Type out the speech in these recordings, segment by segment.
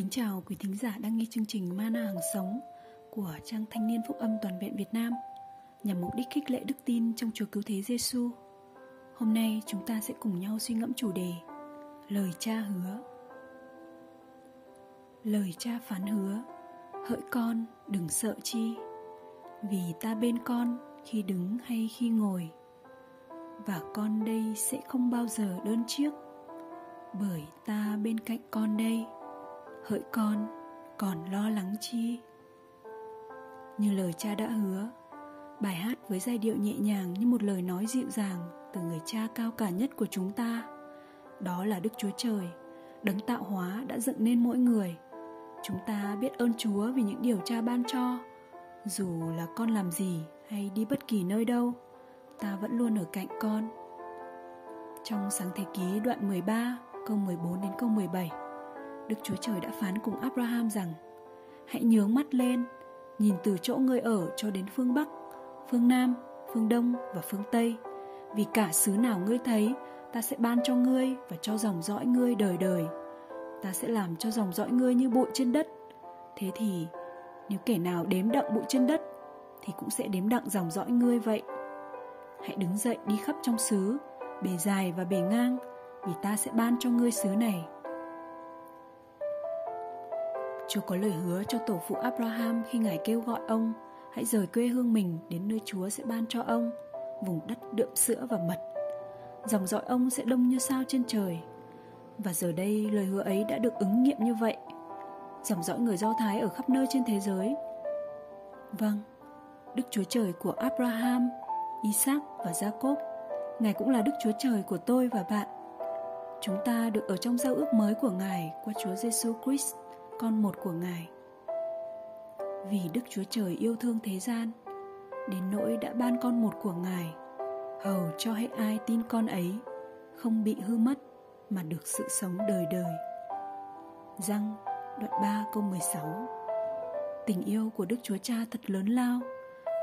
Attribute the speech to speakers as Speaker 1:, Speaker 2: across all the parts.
Speaker 1: Kính chào quý thính giả đang nghe chương trình Mana Hàng Sống của trang Thanh niên Phúc âm Toàn vẹn Việt Nam nhằm mục đích khích lệ đức tin trong Chúa Cứu Thế Giêsu. Hôm nay chúng ta sẽ cùng nhau suy ngẫm chủ đề Lời cha hứa. Lời cha phán hứa, hỡi con đừng sợ chi, vì ta bên con khi đứng hay khi ngồi, và con đây sẽ không bao giờ đơn chiếc bởi ta bên cạnh con đây hỡi con, còn lo lắng chi? Như lời cha đã hứa, bài hát với giai điệu nhẹ nhàng như một lời nói dịu dàng từ người cha cao cả nhất của chúng ta. Đó là đức chúa trời, đấng tạo hóa đã dựng nên mỗi người. Chúng ta biết ơn chúa vì những điều cha ban cho. Dù là con làm gì hay đi bất kỳ nơi đâu, ta vẫn luôn ở cạnh con. Trong sáng thế ký đoạn 13 câu 14 đến câu 17 Đức Chúa Trời đã phán cùng Abraham rằng Hãy nhướng mắt lên Nhìn từ chỗ ngươi ở cho đến phương Bắc Phương Nam, phương Đông và phương Tây Vì cả xứ nào ngươi thấy Ta sẽ ban cho ngươi và cho dòng dõi ngươi đời đời. Ta sẽ làm cho dòng dõi ngươi như bụi trên đất. Thế thì nếu kẻ nào đếm đặng bụi trên đất Thì cũng sẽ đếm đặng dòng dõi ngươi vậy. Hãy đứng dậy đi khắp trong xứ Bề dài và bề ngang Vì ta sẽ ban cho ngươi xứ này. Chúa có lời hứa cho tổ phụ Abraham khi Ngài kêu gọi ông hãy rời quê hương mình đến nơi Chúa sẽ ban cho ông, vùng đất đượm sữa và mật. Dòng dõi ông sẽ đông như sao trên trời. Và giờ đây lời hứa ấy đã được ứng nghiệm như vậy. Dòng dõi người Do Thái ở khắp nơi trên thế giới. Vâng, Đức Chúa Trời của Abraham, Isaac và Jacob, Ngài cũng là Đức Chúa Trời của tôi và bạn. Chúng ta được ở trong giao ước mới của Ngài qua Chúa Giêsu Christ con một của Ngài. Vì Đức Chúa Trời yêu thương thế gian, đến nỗi đã ban con một của Ngài, hầu cho hết ai tin con ấy không bị hư mất mà được sự sống đời đời. Răng đoạn 3 câu 16 Tình yêu của Đức Chúa Cha thật lớn lao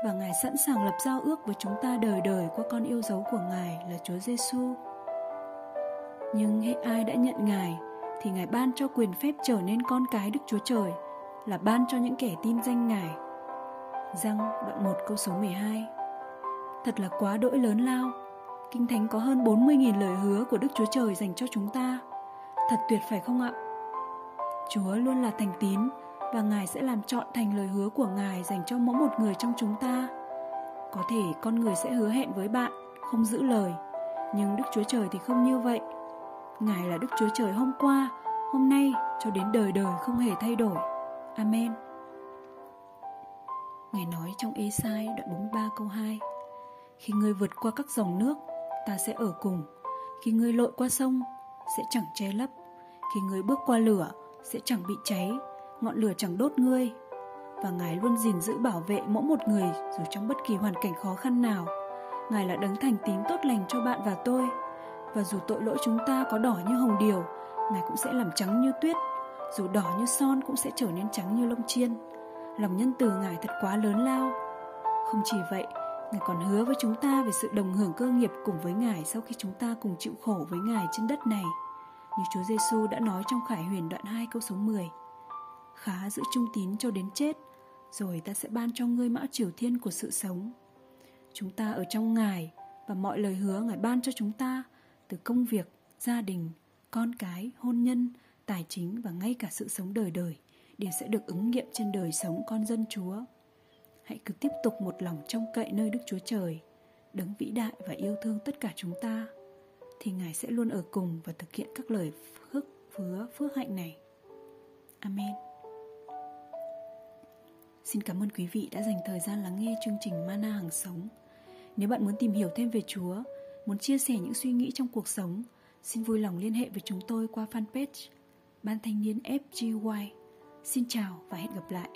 Speaker 1: và Ngài sẵn sàng lập giao ước với chúng ta đời đời qua con yêu dấu của Ngài là Chúa Giêsu. Nhưng hết ai đã nhận Ngài thì Ngài ban cho quyền phép trở nên con cái Đức Chúa Trời là ban cho những kẻ tin danh Ngài. Răng đoạn 1 câu số 12 Thật là quá đỗi lớn lao Kinh Thánh có hơn 40.000 lời hứa của Đức Chúa Trời dành cho chúng ta Thật tuyệt phải không ạ? Chúa luôn là thành tín và Ngài sẽ làm trọn thành lời hứa của Ngài dành cho mỗi một người trong chúng ta. Có thể con người sẽ hứa hẹn với bạn, không giữ lời, nhưng Đức Chúa Trời thì không như vậy. Ngài là Đức Chúa Trời hôm qua, hôm nay cho đến đời đời không hề thay đổi. Amen. Ngài nói trong Ê-sai đoạn 43 câu 2 Khi ngươi vượt qua các dòng nước, ta sẽ ở cùng. Khi ngươi lội qua sông, sẽ chẳng che lấp. Khi ngươi bước qua lửa, sẽ chẳng bị cháy. Ngọn lửa chẳng đốt ngươi. Và Ngài luôn gìn giữ bảo vệ mỗi một người dù trong bất kỳ hoàn cảnh khó khăn nào. Ngài là đấng thành tín tốt lành cho bạn và tôi và dù tội lỗi chúng ta có đỏ như hồng điều, ngài cũng sẽ làm trắng như tuyết. Dù đỏ như son cũng sẽ trở nên trắng như lông chiên. Lòng nhân từ ngài thật quá lớn lao. Không chỉ vậy, ngài còn hứa với chúng ta về sự đồng hưởng cơ nghiệp cùng với ngài sau khi chúng ta cùng chịu khổ với ngài trên đất này. Như Chúa Giêsu đã nói trong Khải Huyền đoạn 2 câu số 10 Khá giữ trung tín cho đến chết, Rồi ta sẽ ban cho ngươi mão triều thiên của sự sống. Chúng ta ở trong Ngài Và mọi lời hứa Ngài ban cho chúng ta từ công việc, gia đình, con cái, hôn nhân, tài chính và ngay cả sự sống đời đời đều sẽ được ứng nghiệm trên đời sống con dân Chúa. Hãy cứ tiếp tục một lòng trông cậy nơi Đức Chúa Trời, đấng vĩ đại và yêu thương tất cả chúng ta, thì Ngài sẽ luôn ở cùng và thực hiện các lời phước hứa phước hạnh này. Amen. Xin cảm ơn quý vị đã dành thời gian lắng nghe chương trình Mana hàng sống. Nếu bạn muốn tìm hiểu thêm về Chúa, muốn chia sẻ những suy nghĩ trong cuộc sống, xin vui lòng liên hệ với chúng tôi qua fanpage Ban Thanh niên FGY. Xin chào và hẹn gặp lại.